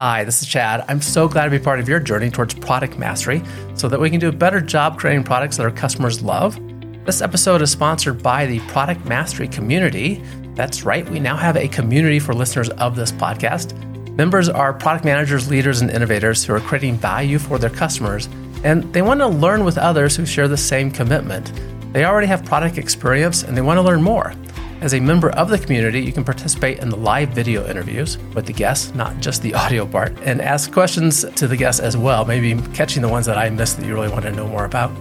Hi, this is Chad. I'm so glad to be part of your journey towards product mastery so that we can do a better job creating products that our customers love. This episode is sponsored by the Product Mastery community. That's right, we now have a community for listeners of this podcast. Members are product managers, leaders, and innovators who are creating value for their customers, and they want to learn with others who share the same commitment. They already have product experience and they want to learn more. As a member of the community, you can participate in the live video interviews with the guests, not just the audio part, and ask questions to the guests as well, maybe catching the ones that I missed that you really want to know more about.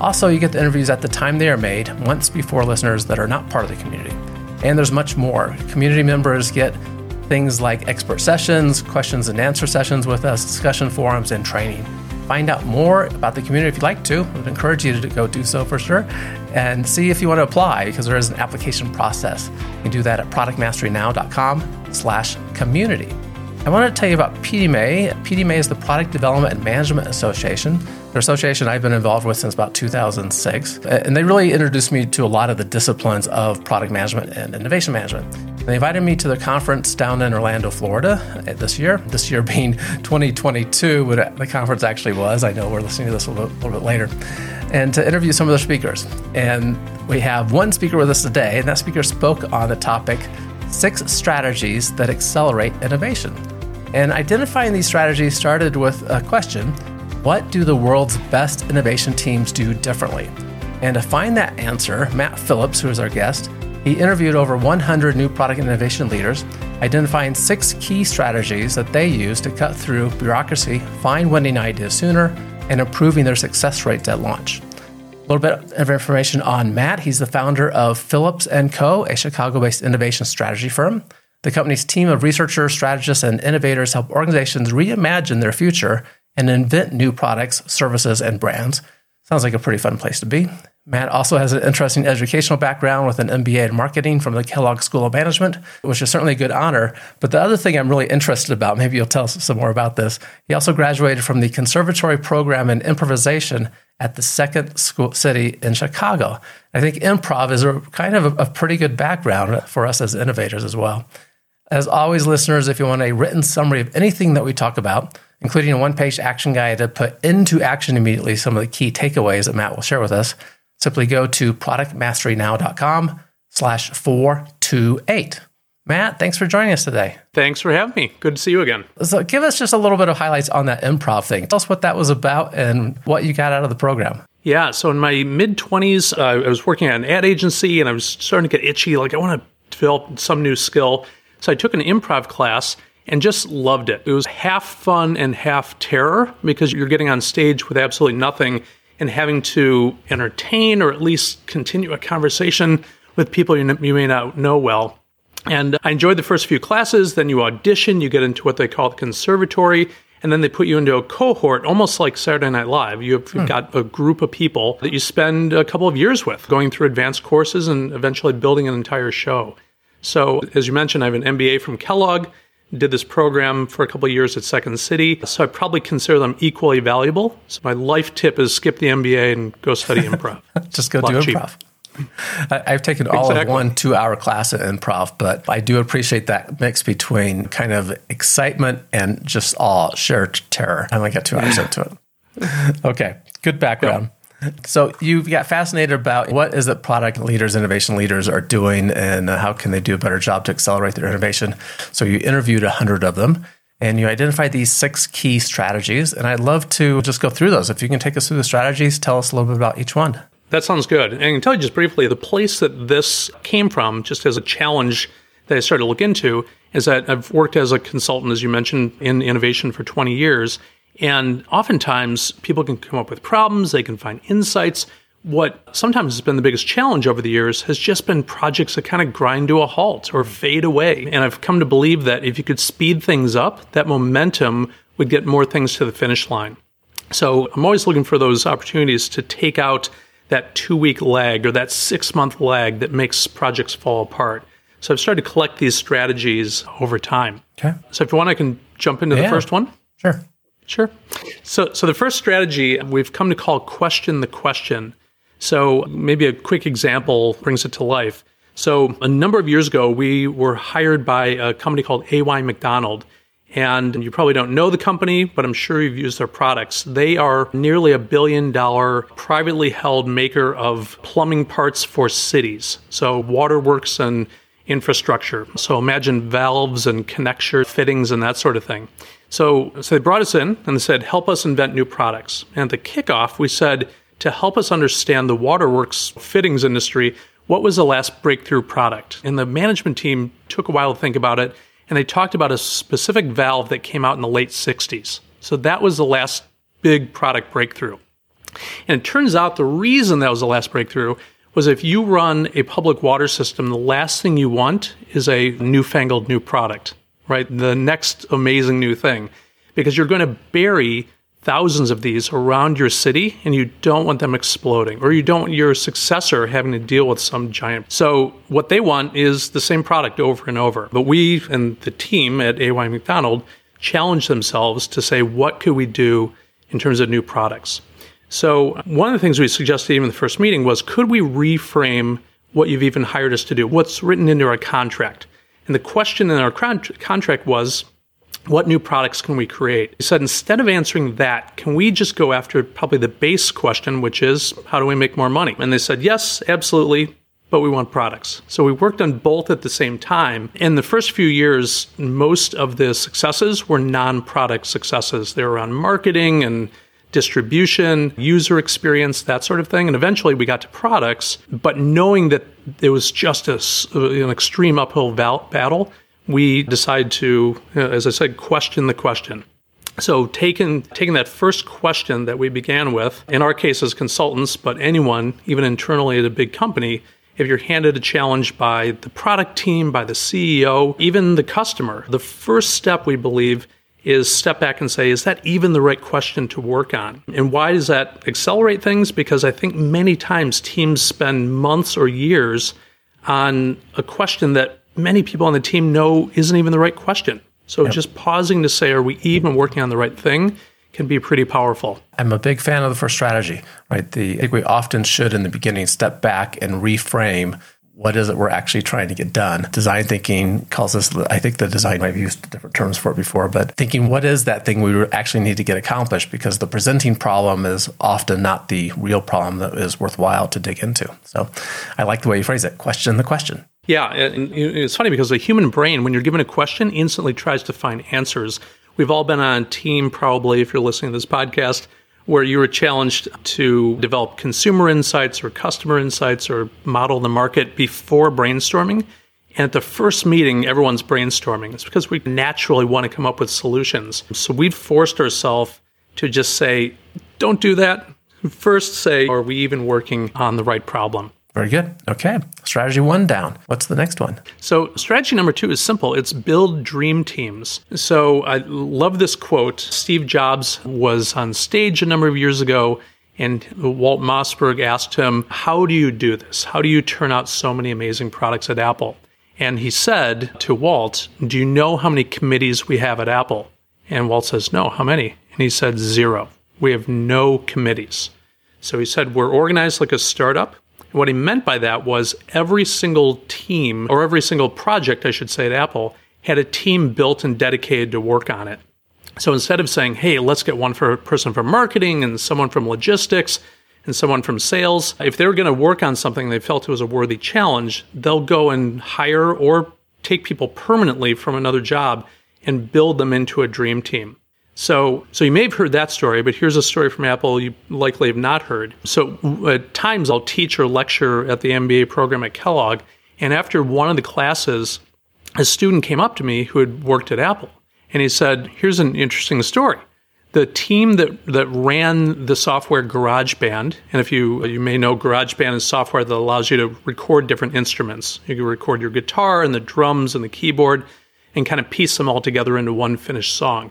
Also, you get the interviews at the time they are made, once before listeners that are not part of the community. And there's much more. Community members get things like expert sessions, questions and answer sessions with us, discussion forums, and training find out more about the community if you'd like to, I would encourage you to go do so for sure and see if you want to apply because there is an application process. You can do that at productmasterynow.com slash community. I want to tell you about PDMA. PDMA is the Product Development and Management Association. Their association I've been involved with since about 2006. And they really introduced me to a lot of the disciplines of product management and innovation management. They invited me to their conference down in Orlando, Florida uh, this year. This year being 2022, what the conference actually was. I know we're listening to this a little, a little bit later. And to interview some of the speakers. And we have one speaker with us today, and that speaker spoke on the topic six strategies that accelerate innovation. And identifying these strategies started with a question what do the world's best innovation teams do differently? And to find that answer, Matt Phillips, who is our guest, he interviewed over 100 new product innovation leaders, identifying six key strategies that they use to cut through bureaucracy, find winning ideas sooner, and improving their success rates at launch. A little bit of information on Matt. He's the founder of Phillips & Co., a Chicago-based innovation strategy firm. The company's team of researchers, strategists, and innovators help organizations reimagine their future and invent new products, services, and brands. Sounds like a pretty fun place to be. Matt also has an interesting educational background with an MBA in marketing from the Kellogg School of Management, which is certainly a good honor. But the other thing I'm really interested about, maybe you'll tell us some more about this, he also graduated from the Conservatory Program in Improvisation at the Second School City in Chicago. I think improv is a kind of a, a pretty good background for us as innovators as well. As always, listeners, if you want a written summary of anything that we talk about, including a one page action guide to put into action immediately some of the key takeaways that Matt will share with us, simply go to productmasterynow.com slash 428. Matt, thanks for joining us today. Thanks for having me. Good to see you again. So, give us just a little bit of highlights on that improv thing. Tell us what that was about and what you got out of the program. Yeah, so in my mid 20s, uh, I was working at an ad agency and I was starting to get itchy. Like, I want to develop some new skill. So, I took an improv class and just loved it. It was half fun and half terror because you're getting on stage with absolutely nothing and having to entertain or at least continue a conversation with people you, you may not know well. And I enjoyed the first few classes. Then you audition, you get into what they call the conservatory, and then they put you into a cohort, almost like Saturday Night Live. You've hmm. got a group of people that you spend a couple of years with, going through advanced courses and eventually building an entire show. So, as you mentioned, I have an MBA from Kellogg did this program for a couple of years at Second City. So I probably consider them equally valuable. So my life tip is skip the MBA and go study improv. Just go do improv. I've taken all exactly. of one two hour class at improv, but I do appreciate that mix between kind of excitement and just all sheer terror. I only got two hours into it. Okay, good background. So you got fascinated about what is it product leaders, innovation leaders are doing, and how can they do a better job to accelerate their innovation. So you interviewed a hundred of them, and you identified these six key strategies. And I'd love to just go through those. If you can take us through the strategies, tell us a little bit about each one. That sounds good. And I can tell you just briefly the place that this came from, just as a challenge that I started to look into, is that I've worked as a consultant, as you mentioned, in innovation for 20 years. And oftentimes people can come up with problems, they can find insights. What sometimes has been the biggest challenge over the years has just been projects that kind of grind to a halt or fade away. And I've come to believe that if you could speed things up, that momentum would get more things to the finish line. So I'm always looking for those opportunities to take out that two week lag or that six month lag that makes projects fall apart. So I've started to collect these strategies over time. Okay. So if you want, I can jump into yeah. the first one. Sure. Sure. So, so the first strategy we've come to call question the question. So maybe a quick example brings it to life. So a number of years ago, we were hired by a company called AY McDonald, And you probably don't know the company, but I'm sure you've used their products. They are nearly a billion dollar privately held maker of plumbing parts for cities. So waterworks and infrastructure. So imagine valves and connector fittings and that sort of thing. So, so they brought us in and they said, help us invent new products. And at the kickoff, we said, to help us understand the waterworks fittings industry, what was the last breakthrough product? And the management team took a while to think about it and they talked about a specific valve that came out in the late 60s. So that was the last big product breakthrough. And it turns out the reason that was the last breakthrough was if you run a public water system, the last thing you want is a newfangled new product, right? The next amazing new thing, because you're going to bury thousands of these around your city and you don't want them exploding or you don't want your successor having to deal with some giant. So what they want is the same product over and over. But we and the team at AY McDonald challenge themselves to say what could we do in terms of new products. So one of the things we suggested even in the first meeting was could we reframe what you've even hired us to do? What's written into our contract? And the question in our con- contract was what new products can we create? He said, instead of answering that, can we just go after probably the base question, which is, how do we make more money? And they said, yes, absolutely, but we want products. So we worked on both at the same time. In the first few years, most of the successes were non product successes. They were around marketing and distribution, user experience, that sort of thing. And eventually we got to products, but knowing that it was just a, an extreme uphill val- battle, we decide to, uh, as I said, question the question. So taking taking that first question that we began with, in our case as consultants, but anyone, even internally at a big company, if you're handed a challenge by the product team, by the CEO, even the customer, the first step we believe is step back and say, is that even the right question to work on? And why does that accelerate things? Because I think many times teams spend months or years on a question that many people on the team know isn't even the right question. So yep. just pausing to say, are we even working on the right thing? Can be pretty powerful. I'm a big fan of the first strategy, right? The, I think we often should in the beginning step back and reframe what is it we're actually trying to get done. Design thinking calls this, I think the design, I've used different terms for it before, but thinking what is that thing we actually need to get accomplished because the presenting problem is often not the real problem that is worthwhile to dig into. So I like the way you phrase it question the question. Yeah, and it's funny because the human brain, when you're given a question, instantly tries to find answers. We've all been on team, probably, if you're listening to this podcast, where you were challenged to develop consumer insights or customer insights or model the market before brainstorming. And at the first meeting, everyone's brainstorming. It's because we naturally want to come up with solutions. So we've forced ourselves to just say, don't do that. First, say, are we even working on the right problem? Very good. Okay. Strategy one down. What's the next one? So, strategy number two is simple it's build dream teams. So, I love this quote. Steve Jobs was on stage a number of years ago, and Walt Mossberg asked him, How do you do this? How do you turn out so many amazing products at Apple? And he said to Walt, Do you know how many committees we have at Apple? And Walt says, No, how many? And he said, Zero. We have no committees. So he said, We're organized like a startup what he meant by that was every single team, or every single project, I should say, at Apple, had a team built and dedicated to work on it. So instead of saying, hey, let's get one for person from marketing and someone from logistics and someone from sales, if they were going to work on something they felt it was a worthy challenge, they'll go and hire or take people permanently from another job and build them into a dream team. So, so you may have heard that story, but here's a story from Apple you likely have not heard. So, at times I'll teach or lecture at the MBA program at Kellogg, and after one of the classes, a student came up to me who had worked at Apple, and he said, "Here's an interesting story. The team that that ran the software GarageBand, and if you you may know GarageBand is software that allows you to record different instruments. You can record your guitar and the drums and the keyboard, and kind of piece them all together into one finished song."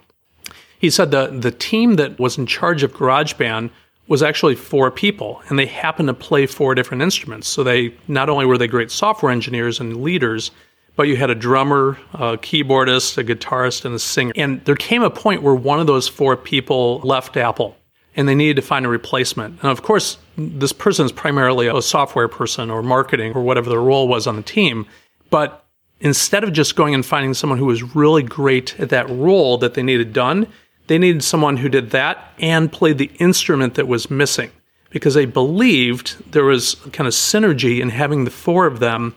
He said the, the team that was in charge of GarageBand was actually four people, and they happened to play four different instruments. So they not only were they great software engineers and leaders, but you had a drummer, a keyboardist, a guitarist, and a singer. And there came a point where one of those four people left Apple and they needed to find a replacement. And of course, this person is primarily a software person or marketing or whatever their role was on the team. But instead of just going and finding someone who was really great at that role that they needed done, they needed someone who did that and played the instrument that was missing because they believed there was kind of synergy in having the four of them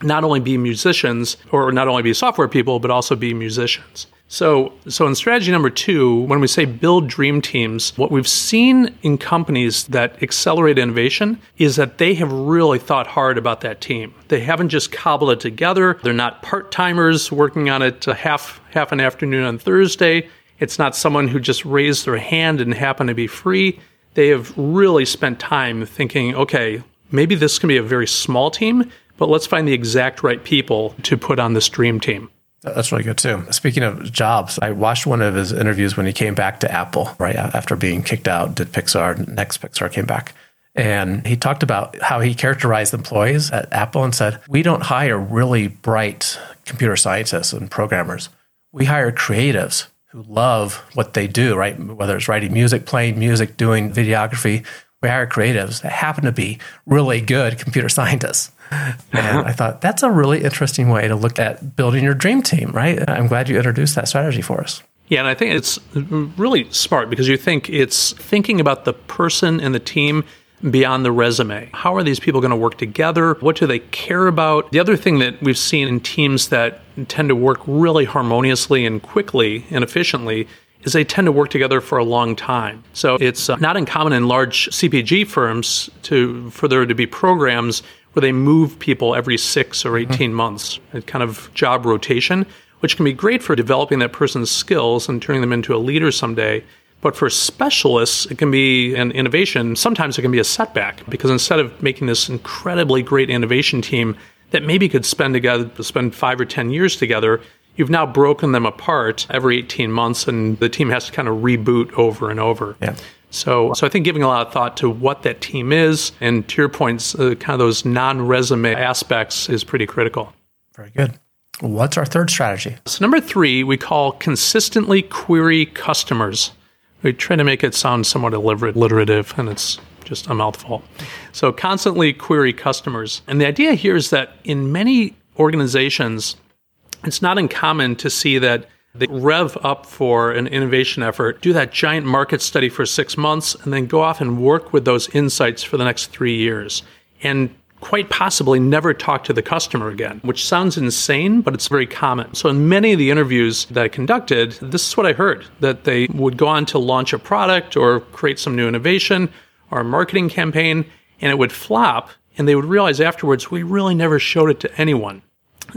not only be musicians or not only be software people, but also be musicians. So, so in strategy number two, when we say build dream teams, what we've seen in companies that accelerate innovation is that they have really thought hard about that team. They haven't just cobbled it together. They're not part timers working on it uh, half half an afternoon on Thursday. It's not someone who just raised their hand and happened to be free. They have really spent time thinking, okay, maybe this can be a very small team, but let's find the exact right people to put on this dream team. That's really good too. Speaking of Jobs, I watched one of his interviews when he came back to Apple, right after being kicked out, did Pixar, NeXT Pixar came back. And he talked about how he characterized employees at Apple and said, We don't hire really bright computer scientists and programmers. We hire creatives who love what they do, right? Whether it's writing music, playing music, doing videography. We hire creatives that happen to be really good computer scientists. And I thought that's a really interesting way to look at building your dream team, right? I'm glad you introduced that strategy for us. Yeah, and I think it's really smart because you think it's thinking about the person and the team beyond the resume. How are these people going to work together? What do they care about? The other thing that we've seen in teams that tend to work really harmoniously and quickly and efficiently is they tend to work together for a long time. So it's uh, not uncommon in large CPG firms to for there to be programs where they move people every 6 or 18 mm-hmm. months, a kind of job rotation, which can be great for developing that person's skills and turning them into a leader someday. But for specialists, it can be an innovation. Sometimes it can be a setback because instead of making this incredibly great innovation team that maybe could spend together, spend five or 10 years together, you've now broken them apart every 18 months and the team has to kind of reboot over and over. Yeah. So, so I think giving a lot of thought to what that team is and to your points, uh, kind of those non-resume aspects is pretty critical. Very good. What's our third strategy? So number three, we call consistently query customers. We try to make it sound somewhat alliterative, and it's just a mouthful. So, constantly query customers. And the idea here is that in many organizations, it's not uncommon to see that they rev up for an innovation effort, do that giant market study for six months, and then go off and work with those insights for the next three years. And quite possibly never talk to the customer again, which sounds insane, but it's very common. So, in many of the interviews that I conducted, this is what I heard that they would go on to launch a product or create some new innovation a marketing campaign, and it would flop, and they would realize afterwards, we really never showed it to anyone.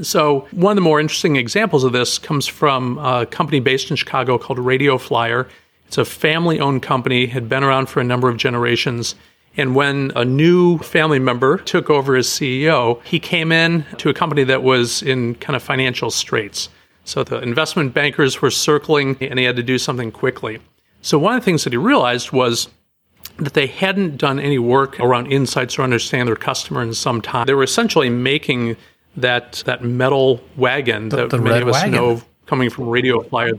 So, one of the more interesting examples of this comes from a company based in Chicago called Radio Flyer. It's a family owned company, had been around for a number of generations. And when a new family member took over as CEO, he came in to a company that was in kind of financial straits. So the investment bankers were circling and he had to do something quickly. So one of the things that he realized was that they hadn't done any work around insights or understand their customer in some time. They were essentially making that that metal wagon the, that the many of us wagon. know coming from Radio Flyer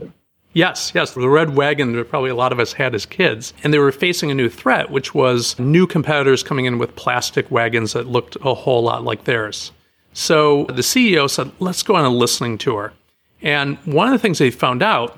Yes, yes, the red wagon that probably a lot of us had as kids. And they were facing a new threat, which was new competitors coming in with plastic wagons that looked a whole lot like theirs. So the CEO said, let's go on a listening tour. And one of the things they found out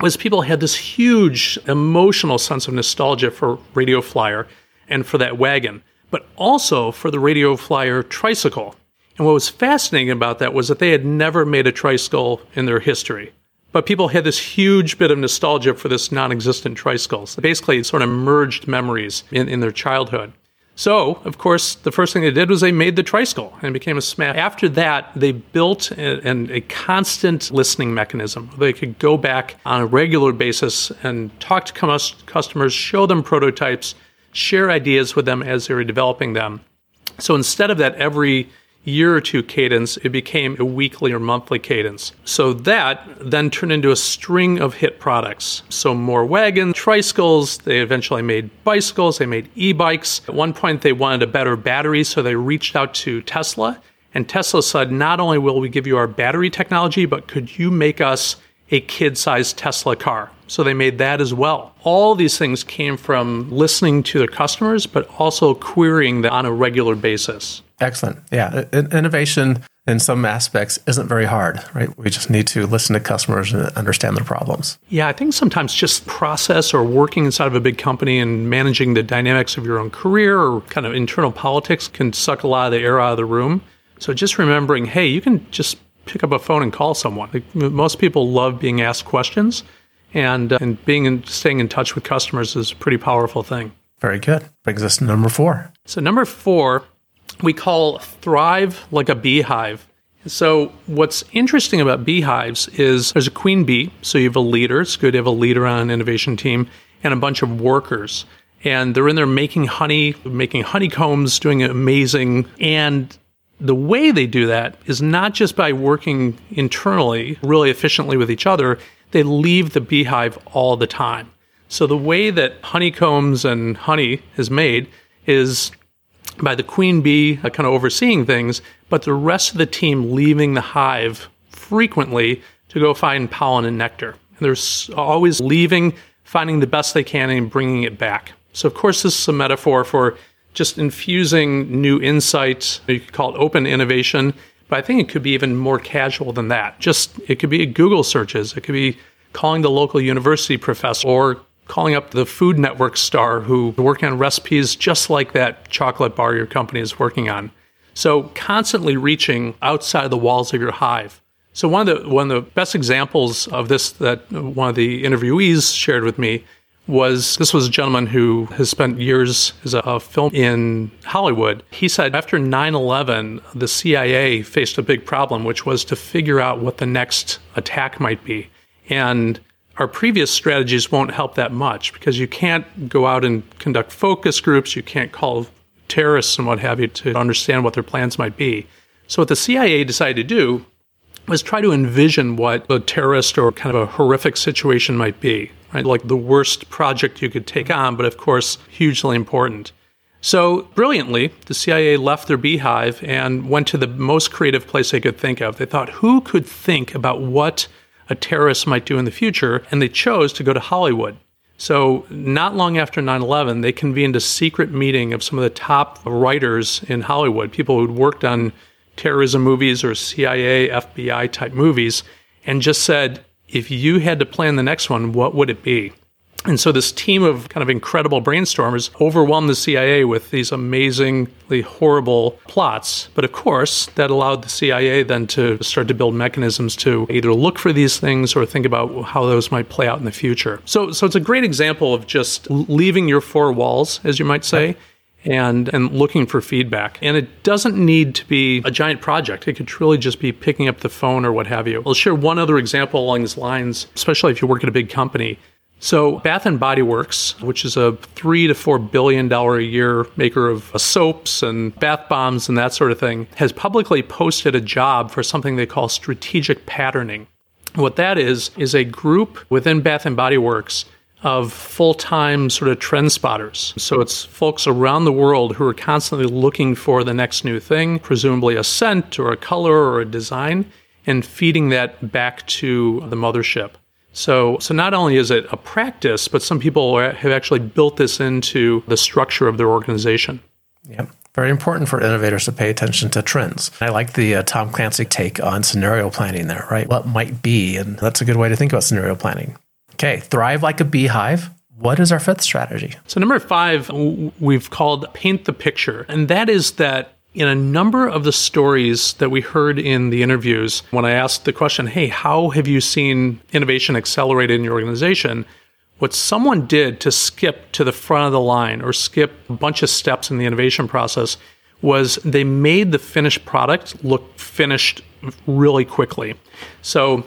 was people had this huge emotional sense of nostalgia for Radio Flyer and for that wagon, but also for the Radio Flyer tricycle. And what was fascinating about that was that they had never made a tricycle in their history. But people had this huge bit of nostalgia for this non existent tricycle. So basically, it sort of merged memories in, in their childhood. So, of course, the first thing they did was they made the tricycle and became a smash. After that, they built a, a, constant listening mechanism. They could go back on a regular basis and talk to customers, show them prototypes, share ideas with them as they were developing them. So instead of that every year or two cadence, it became a weekly or monthly cadence. So that then turned into a string of hit products. So more wagons, tricycles, they eventually made bicycles, they made e-bikes. At one point they wanted a better battery, so they reached out to Tesla. And Tesla said, not only will we give you our battery technology, but could you make us a kid sized Tesla car? So they made that as well. All these things came from listening to their customers, but also querying them on a regular basis. Excellent. Yeah. Innovation in some aspects isn't very hard, right? We just need to listen to customers and understand their problems. Yeah, I think sometimes just process or working inside of a big company and managing the dynamics of your own career or kind of internal politics can suck a lot of the air out of the room. So just remembering, hey, you can just pick up a phone and call someone. Like, most people love being asked questions, and uh, and being in, staying in touch with customers is a pretty powerful thing. Very good. Brings us to number four. So number four we call thrive like a beehive. So, what's interesting about beehives is there's a queen bee, so you have a leader. It's good to have a leader on an innovation team and a bunch of workers. And they're in there making honey, making honeycombs, doing amazing. And the way they do that is not just by working internally really efficiently with each other, they leave the beehive all the time. So, the way that honeycombs and honey is made is by the queen bee uh, kind of overseeing things, but the rest of the team leaving the hive frequently to go find pollen and nectar. And they're always leaving, finding the best they can, and bringing it back. So, of course, this is a metaphor for just infusing new insights. You could call it open innovation, but I think it could be even more casual than that. Just it could be Google searches, it could be calling the local university professor or calling up the Food Network star who working on recipes just like that chocolate bar your company is working on. So constantly reaching outside the walls of your hive. So one of the one of the best examples of this that one of the interviewees shared with me was this was a gentleman who has spent years as a film in Hollywood. He said after 9/11 the CIA faced a big problem which was to figure out what the next attack might be. And our previous strategies won't help that much because you can't go out and conduct focus groups, you can't call terrorists and what have you to understand what their plans might be. So, what the CIA decided to do was try to envision what a terrorist or kind of a horrific situation might be, right? Like the worst project you could take on, but of course, hugely important. So, brilliantly, the CIA left their beehive and went to the most creative place they could think of. They thought, who could think about what a terrorist might do in the future, and they chose to go to Hollywood. So, not long after 9 11, they convened a secret meeting of some of the top writers in Hollywood, people who'd worked on terrorism movies or CIA, FBI type movies, and just said, if you had to plan the next one, what would it be? And so this team of kind of incredible brainstormers overwhelmed the CIA with these amazingly horrible plots. But of course, that allowed the CIA then to start to build mechanisms to either look for these things or think about how those might play out in the future. So, so it's a great example of just leaving your four walls, as you might say. And, and looking for feedback. And it doesn't need to be a giant project. It could truly just be picking up the phone or what have you. I'll share one other example along these lines, especially if you work at a big company. So, Bath and Body Works, which is a three to four billion dollar a year maker of soaps and bath bombs and that sort of thing, has publicly posted a job for something they call strategic patterning. What that is is a group within Bath and Body Works of full-time sort of trend spotters. So it's folks around the world who are constantly looking for the next new thing, presumably a scent or a color or a design, and feeding that back to the mothership. So, so not only is it a practice, but some people have actually built this into the structure of their organization. Yeah. Very important for innovators to pay attention to trends. I like the uh, Tom Clancy take on scenario planning there, right? What might be, and that's a good way to think about scenario planning. Okay, thrive like a beehive. What is our fifth strategy? So, number five, we've called paint the picture. And that is that in a number of the stories that we heard in the interviews, when I asked the question, hey, how have you seen innovation accelerated in your organization? What someone did to skip to the front of the line or skip a bunch of steps in the innovation process was they made the finished product look finished really quickly. So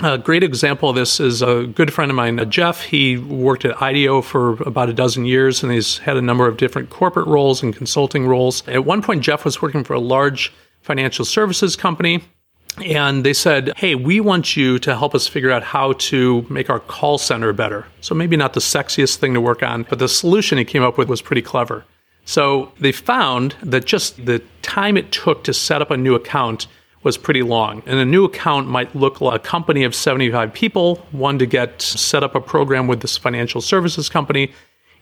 a great example of this is a good friend of mine, uh, Jeff. He worked at IDEO for about a dozen years and he's had a number of different corporate roles and consulting roles. At one point, Jeff was working for a large financial services company. And they said, Hey, we want you to help us figure out how to make our call center better. So, maybe not the sexiest thing to work on, but the solution he came up with was pretty clever. So, they found that just the time it took to set up a new account was pretty long. And a new account might look like a company of 75 people, one to get set up a program with this financial services company.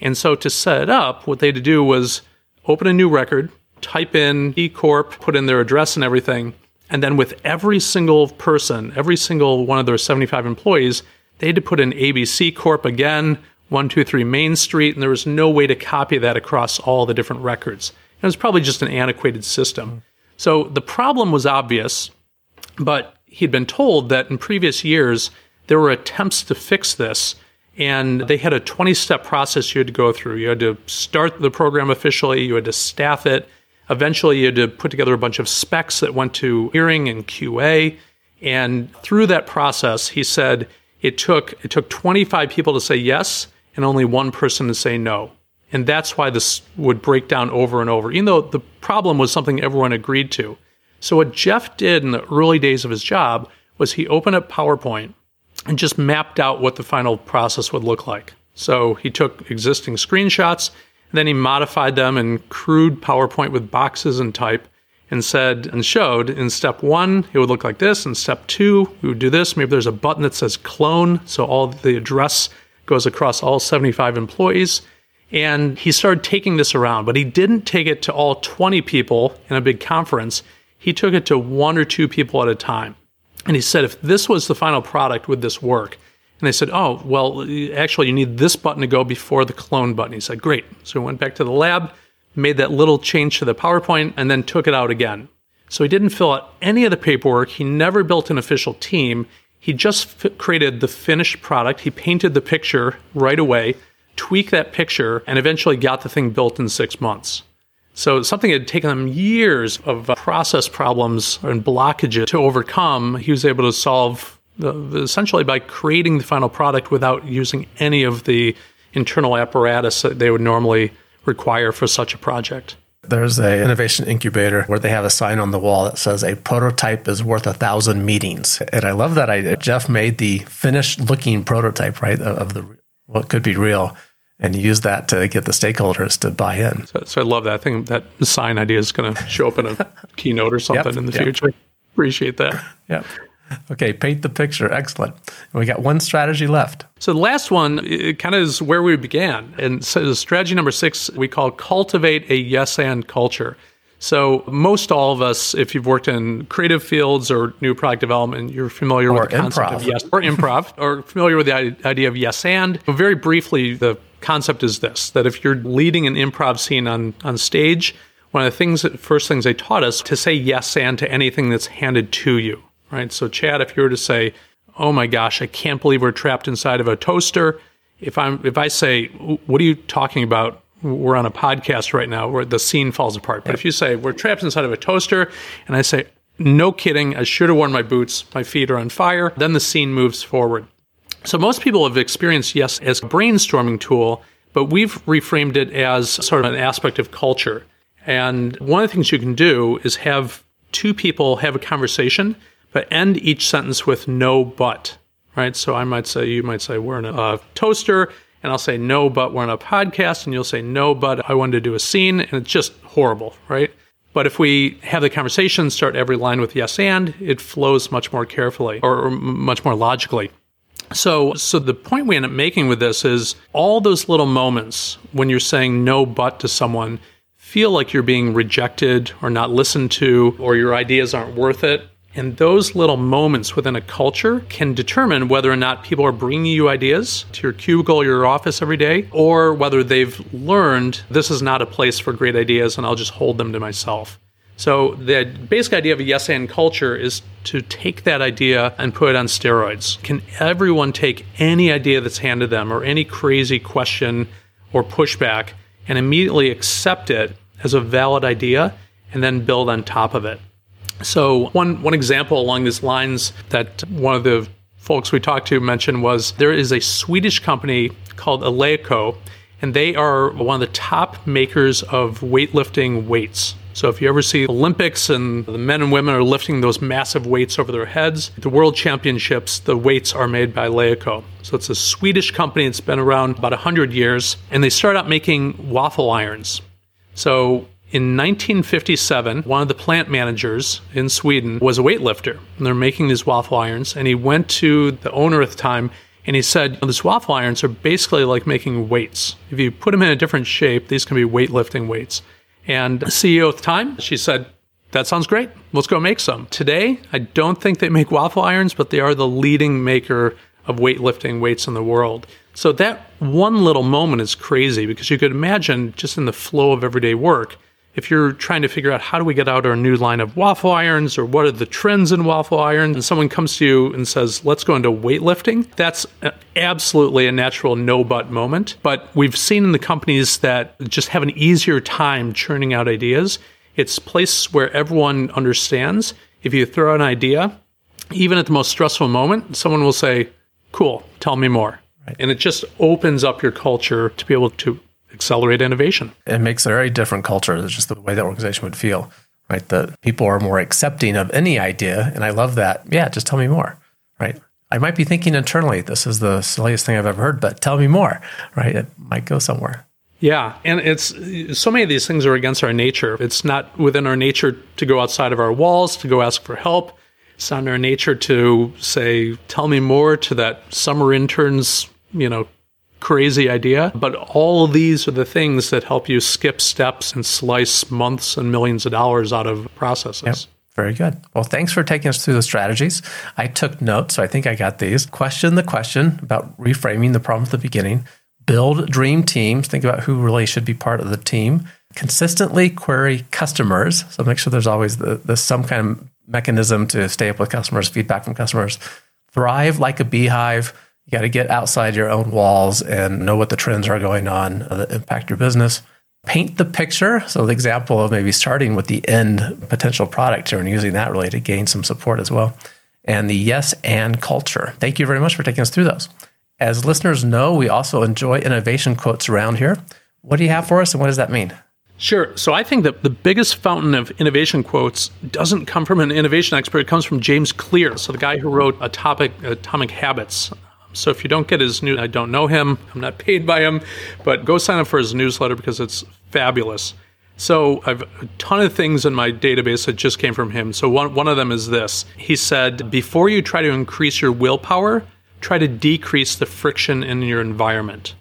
And so to set it up, what they had to do was open a new record, type in E Corp, put in their address and everything, And then with every single person, every single one of their 75 employees, they had to put in ABC Corp again, 123 Main Street, and there was no way to copy that across all the different records. And It was probably just an antiquated system. So the problem was obvious, but he'd been told that in previous years there were attempts to fix this, and they had a 20 step process you had to go through. You had to start the program officially, you had to staff it. Eventually, you had to put together a bunch of specs that went to engineering and QA. And through that process, he said it took it took 25 people to say yes and only one person to say no. And that's why this would break down over and over, even though the problem was something everyone agreed to. So, what Jeff did in the early days of his job was he opened up PowerPoint and just mapped out what the final process would look like. So, he took existing screenshots, and then he modified them in crude PowerPoint with boxes and type and said and showed in step one, it would look like this. In step two, we would do this. Maybe there's a button that says clone. So all the address goes across all 75 employees. And he started taking this around, but he didn't take it to all 20 people in a big conference. He took it to one or two people at a time. And he said, if this was the final product, would this work? And they said, oh, well, actually, you need this button to go before the clone button. He said, great. So he went back to the lab, made that little change to the PowerPoint, and then took it out again. So he didn't fill out any of the paperwork. He never built an official team. He just f- created the finished product. He painted the picture right away, tweaked that picture, and eventually got the thing built in six months. So something that had taken him years of uh, process problems and blockages to overcome, he was able to solve the, essentially by creating the final product without using any of the internal apparatus that they would normally require for such a project. There's a innovation incubator where they have a sign on the wall that says a prototype is worth a thousand meetings. And I love that idea. Jeff made the finished looking prototype, right, of the what could be real and use that to get the stakeholders to buy in. So, so I love that. I think that sign idea is going to show up in a keynote or something yep, in the yep. future. Appreciate that. Yeah. Okay, paint the picture. Excellent. We got one strategy left. So the last one it kind of is where we began. And so strategy number six we call cultivate a yes and culture. So most all of us, if you've worked in creative fields or new product development, you're familiar or with the concept improv. of yes or improv, or familiar with the idea of yes and. But very briefly, the concept is this: that if you're leading an improv scene on on stage, one of the things, first things they taught us to say yes and to anything that's handed to you right? So, Chad, if you were to say, "Oh my gosh, I can't believe we're trapped inside of a toaster," if I'm if I say, "What are you talking about?" We're on a podcast right now where the scene falls apart. But if you say we're trapped inside of a toaster, and I say, "No kidding, I should have worn my boots. My feet are on fire," then the scene moves forward. So most people have experienced yes as a brainstorming tool, but we've reframed it as sort of an aspect of culture. And one of the things you can do is have two people have a conversation but end each sentence with no but, right? So I might say, you might say, we're in a, a toaster, and I'll say, no, but we're on a podcast, and you'll say, no, but I wanted to do a scene, and it's just horrible, right? But if we have the conversation, start every line with yes and, it flows much more carefully or, much more logically. So, so the point we end up making with this is all those little moments when you're saying no but to someone feel like you're being rejected or not listened to or your ideas aren't worth it. And those little moments within a culture can determine whether or not people are bringing you ideas to your cubicle or your office every day, or whether they've learned this is not a place for great ideas and I'll just hold them to myself. So, the basic idea of a yes and culture is to take that idea and put it on steroids. Can everyone take any idea that's handed them or any crazy question or pushback and immediately accept it as a valid idea and then build on top of it? So one one example along these lines that one of the folks we talked to mentioned was there is a Swedish company called Eleiko, and they are one of the top makers of weightlifting weights. So if you ever see Olympics and the men and women are lifting those massive weights over their heads, the world championships, the weights are made by Eleiko. So it's a Swedish company. It's been around about 100 years, and they started out making waffle irons. So in 1957, one of the plant managers in Sweden was a weightlifter, and they're making these waffle irons. And he went to the owner at the time and he said, These waffle irons are basically like making weights. If you put them in a different shape, these can be weightlifting weights. And the CEO at the time, she said, that sounds great. Let's go make some. Today, I don't think they make waffle irons, but they are the leading maker of weightlifting weights in the world. So that one little moment is crazy because you could imagine just in the flow of everyday work, if you're trying to figure out how do we get out our new line of waffle irons or what are the trends in waffle irons, and someone comes to you and says, let's go into weightlifting, that's absolutely a natural no but moment. But we've seen in the companies that just have an easier time churning out ideas. It's a place where everyone understands. If you throw an idea, even at the most stressful moment, someone will say, cool, tell me more. Right. And it just opens up your culture to be able to accelerate innovation. It makes a very different culture. It's just the way the organization would feel, right? That people are more accepting of any idea. And I love that. Yeah, just tell me more, right? I might be thinking internally, this is the silliest thing I've ever heard, but tell me more, right? It might go somewhere. Yeah, and it's so many of these things are against our nature. It's not within our nature to go outside of our walls to go ask for help. It's not in our nature to say, "Tell me more" to that summer interns, you know, crazy idea. But all of these are the things that help you skip steps and slice months and millions of dollars out of processes. Yep. Very good. Well, thanks for taking us through the strategies. I took notes, so I think I got these. Question the question about reframing the problem at the beginning. Build dream teams. Think about who really should be part of the team. Consistently query customers. So make sure there's always the, the some kind of mechanism to stay up with customers, feedback from customers. Thrive like a beehive you got to get outside your own walls and know what the trends are going on that impact your business. Paint the picture. So, the example of maybe starting with the end potential product here and using that really to gain some support as well. And the yes and culture. Thank you very much for taking us through those. As listeners know, we also enjoy innovation quotes around here. What do you have for us and what does that mean? Sure. So I think that the biggest fountain of innovation quotes doesn't come from an innovation expert. It comes from James Clear. So the guy who wrote Atomic, Atomic Habits. So if you don't get his new, I don't know him, I'm not paid by him, but go sign up for his newsletter because it's fabulous. So I've a ton of things in my database that just came from him. So one, one of them is this. He said, before you try to increase your willpower, try to decrease the friction in your environment.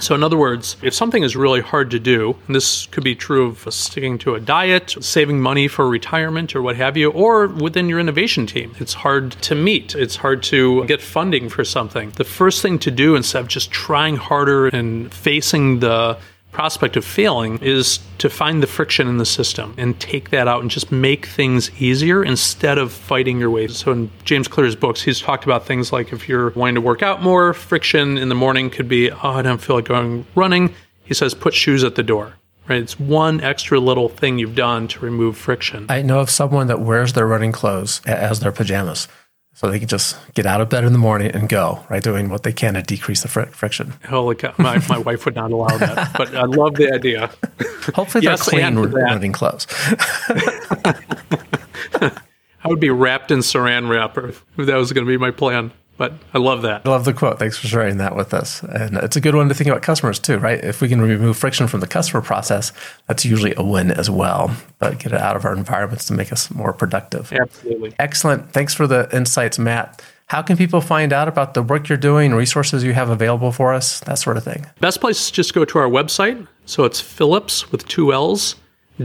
So, in other words, if something is really hard to do, and this could be true of sticking to a diet, saving money for retirement, or what have you, or within your innovation team, it's hard to meet, it's hard to get funding for something. The first thing to do instead of just trying harder and facing the prospect of failing is to find the friction in the system and take that out and just make things easier instead of fighting your way. So in James Clear's books, he's talked about things like if you're wanting to work out more, friction in the morning could be, oh, I don't feel like going running. He says, put shoes at the door. Right, it's one extra little thing you've done to remove friction. I know of someone that wears their running clothes as their pajamas so they can just get out of bed in the morning and go, right? Doing what they can to decrease the fr- friction. Holy cow. My, my wife would not allow that, but I love the idea. Hopefully they're yes, clean running clothes. I would be wrapped in saran wrap if that was going to be my plan. But I love that. I love the quote. Thanks for sharing that with us. And it's a good one to think about customers too, right? If we can remove friction from the customer process, that's usually a win as well. But get it out of our environments to make us more productive. Absolutely. Excellent. Thanks for the insights, Matt. How can people find out about the work you're doing, resources you have available for us, that sort of thing? Best place is just go to our website. So it's Phillips with two L's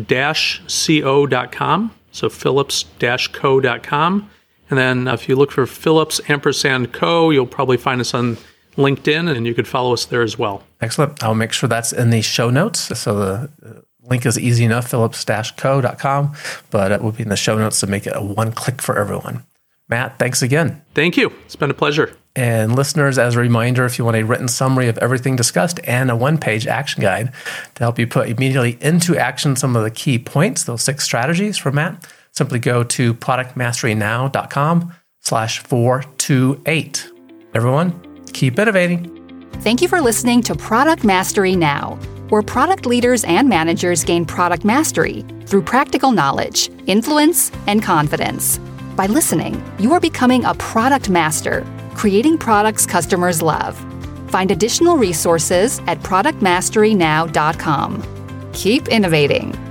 dash co.com. So Phillips dash co.com. And then if you look for Phillips ampersand co, you'll probably find us on LinkedIn and you could follow us there as well. Excellent. I'll make sure that's in the show notes. So the link is easy enough, phillips-co.com, but it will be in the show notes to make it a one click for everyone. Matt, thanks again. Thank you. It's been a pleasure. And listeners, as a reminder, if you want a written summary of everything discussed and a one page action guide to help you put immediately into action some of the key points, those six strategies from Matt, simply go to productmasterynow.com slash 428. Everyone, keep innovating. Thank you for listening to Product Mastery Now, where product leaders and managers gain product mastery through practical knowledge, influence, and confidence. By listening, you are becoming a product master, creating products customers love. Find additional resources at productmasterynow.com. Keep innovating.